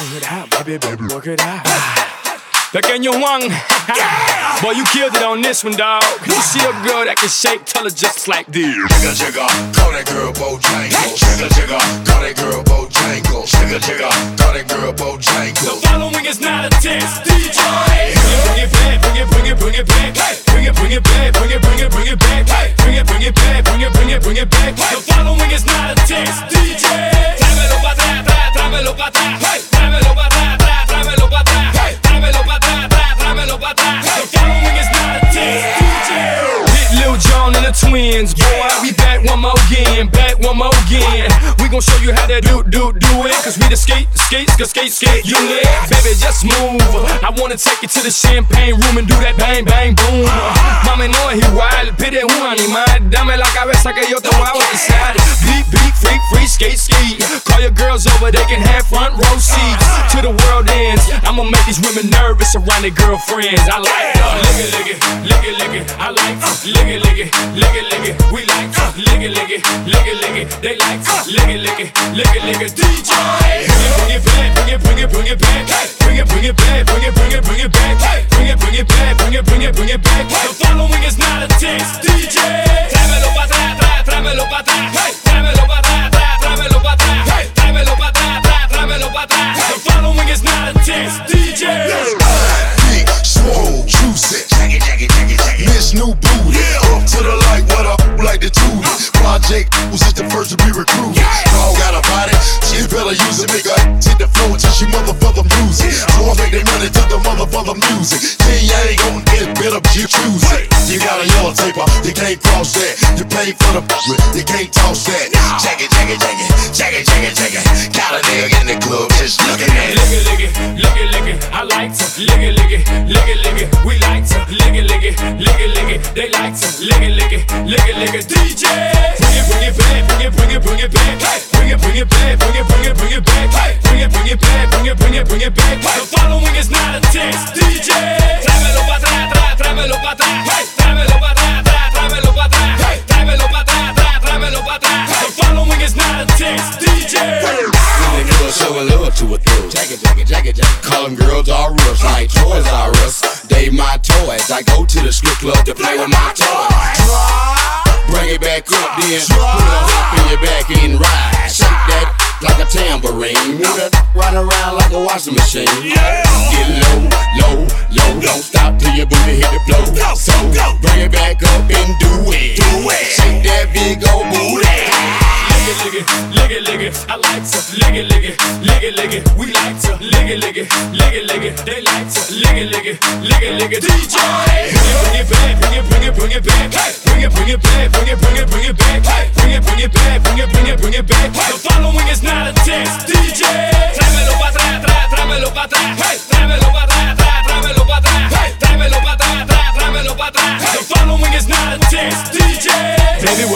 Work it out, baby, baby, work it out. Pequeño Juan, boy, you killed it on this one, dog. You see a girl that can shake, tell her just like this. Jigga jigga, call that girl Bojangle. Jigga jigga, call that girl Bojangle. Jigga jigga, call that girl Bojangles. The following is not a test, atrás. The following is not a test, DJ. Hit Lil Jon and the twins, boy, we back one more again, back one more again. We gon' show you how to do, do, do it. Cause we the skate, skate, skate, skate, skate unit. Baby, just move. I wanna take you to the champagne room and do that bang, bang, boom. Mami, no es igual, pide un animal. Dame la cabeza que yo te voy a bautizar. Beat, beat, freak, free, skate, skate. Call your girls over, they can have front row seats. To the world ends, I'ma make these women nervous around their girlfriends. I like it. Lick it, lick it, lick it, lick it. I like it. Lick it, lick it, lick it, lick it. We like uh, it. Lick it, lick it, lick it, lick it. They like it. Lick it, lick it, lick it, lick it. DJ. Bring it, bring it bring it, bring it, bring it back. Bring it, bring it back, bring it, bring it, bring it back. Bring it, bring it back, bring it, bring it, bring it back. The following is not a test, DJ. Tráemelo pa' atrás, atrás, tráemelo pa' atrás. Tráemelo pa' atrás, atrás, tráemelo pa' atrás. Tráemelo pa' atrás, atrás, tráemelo pa' atrás. The following is not a test, DJ. Big, swole, juicy. Miss new booty. Up to the light, what up like the tootie. Project was just the first to be recruited. Dog got a body, she better use it. Make her hit the floor until she motherfucker music. So I make they money to the motherfucker music. Yeah, you ain't gon' get better, but you choose it. You got a yellow taper, you can't cross that. You pay for the you can't toss that. Check it, check it, check it, check it, check it, check it. Got a nigga in the club just looking at it. Lick it, lick it, lick it, lick it. I like to lick it, lick it, lick it, lick it. We like to lick it, lick it, lick it, lick it. They like to lick it, lick it, lick it, lick it. DJ, bring it, bring it back, bring it, bring it, bring it back. Hey, Bring it, bring it back, bring it, bring it, bring it back. Hey, Bring it, bring it back, bring it, bring it, bring it back. The following is not a test, DJ. Tráemelo pa' atrás, atrás, tráemelo pa' atrás. Tráemelo pa' atrás, atrás, tráemelo pa' atrás. Tráemelo pa' atrás, atrás, tráemelo pa' atrás. The following is not a test, DJ. When the girls show a love to a thug. Jack it, jack it, jack it, jack it. Call them girls all rush like toys R Us. They my toys. I go to the strip club to play with my toys. Bring it back up, then put a hook in your back and ride. Shake that like a tambourine. Move that run around like a washing machine. Get low, low, low. Don't stop till your booty hit the floor. So bring it back up and do it. Shake that big old booty. lick it, lick it, lick it, I like to lick it, lick it, lick it, lick it. We like to lick it, lick it, lick it, lick it. They like to lick it, lick it, lick it, lick it. DJ, bring it, bring it back, bring it, bring it, bring it back. Bring it, bring it back, bring it, it,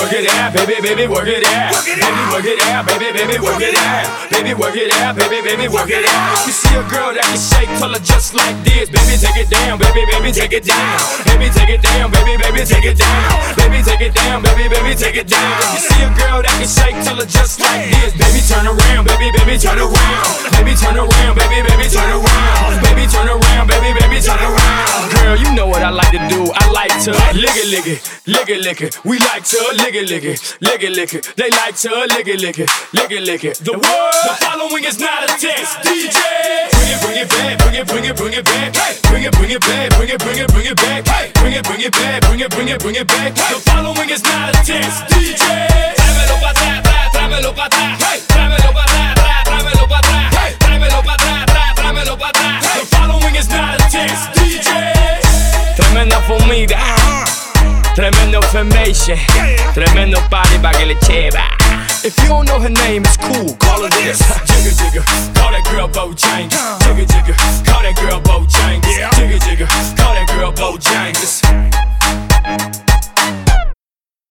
work it out, baby, baby, work it out. Baby, work it out, baby, baby, work it out. Baby, work it out, baby, baby, work it out. You see a girl that can shake, tell her just like this. Baby, take it down, baby, baby, take it down. Baby, take it down, baby, baby, take it down. Baby, take it down, baby, baby, take it down. You see a girl that can shake, tell her just like this. Baby, turn around, baby, baby, turn around. Baby, turn around, baby, baby, turn around. Lick it, lick it, lick it, lick it. We like to lick it, lick it, lick it, lick it. They like to lick it, lick it, lick it, lick it. The word, the following is not a test. DJ, bring it, bring it back, bring it, bring it, bring it back. Hey, Bring it, bring it back, bring it, bring it, bring it back. Hey, Bring it, bring it back, bring it, bring it, bring it back. The tremendo information, tremendo party pa' que le cheva. If you don't know her name, it's cool. Call her this. Jigga jigga, call that girl Bojangles. Jigga jigga,